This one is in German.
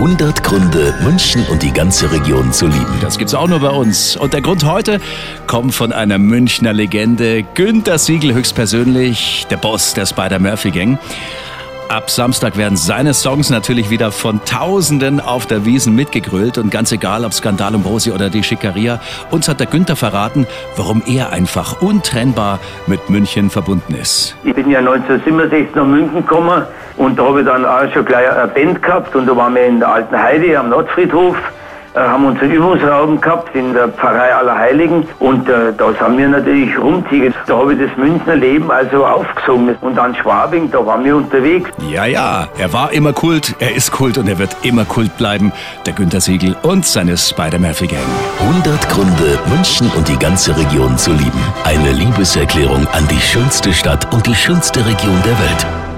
100 Gründe, München und die ganze Region zu lieben. Das gibt's auch nur bei uns. Und der Grund heute kommt von einer Münchner Legende, Günter Siegel höchstpersönlich, der Boss der Spider-Murphy-Gang. Ab Samstag werden seine Songs natürlich wieder von Tausenden auf der Wiesen mitgegrölt und ganz egal, ob Skandal um Rosi oder die Schickeria, uns hat der Günther verraten, warum er einfach untrennbar mit München verbunden ist. Ich bin ja 1967 nach München gekommen und da habe ich dann auch schon gleich eine Band gehabt und da waren wir in der Alten Heide am Nordfriedhof äh, haben unseren Übungsraum gehabt in der Pfarrei Allerheiligen und äh, da sind wir natürlich rumtigert. Da habe ich das Münchner Leben also aufgesogen. Und an Schwabing, da waren wir unterwegs. Ja, ja, er war immer Kult, er ist Kult und er wird immer Kult bleiben. Der Günter Siegel und seine Spider-Murphy-Gang. 100 Gründe, München und die ganze Region zu lieben. Eine Liebeserklärung an die schönste Stadt und die schönste Region der Welt.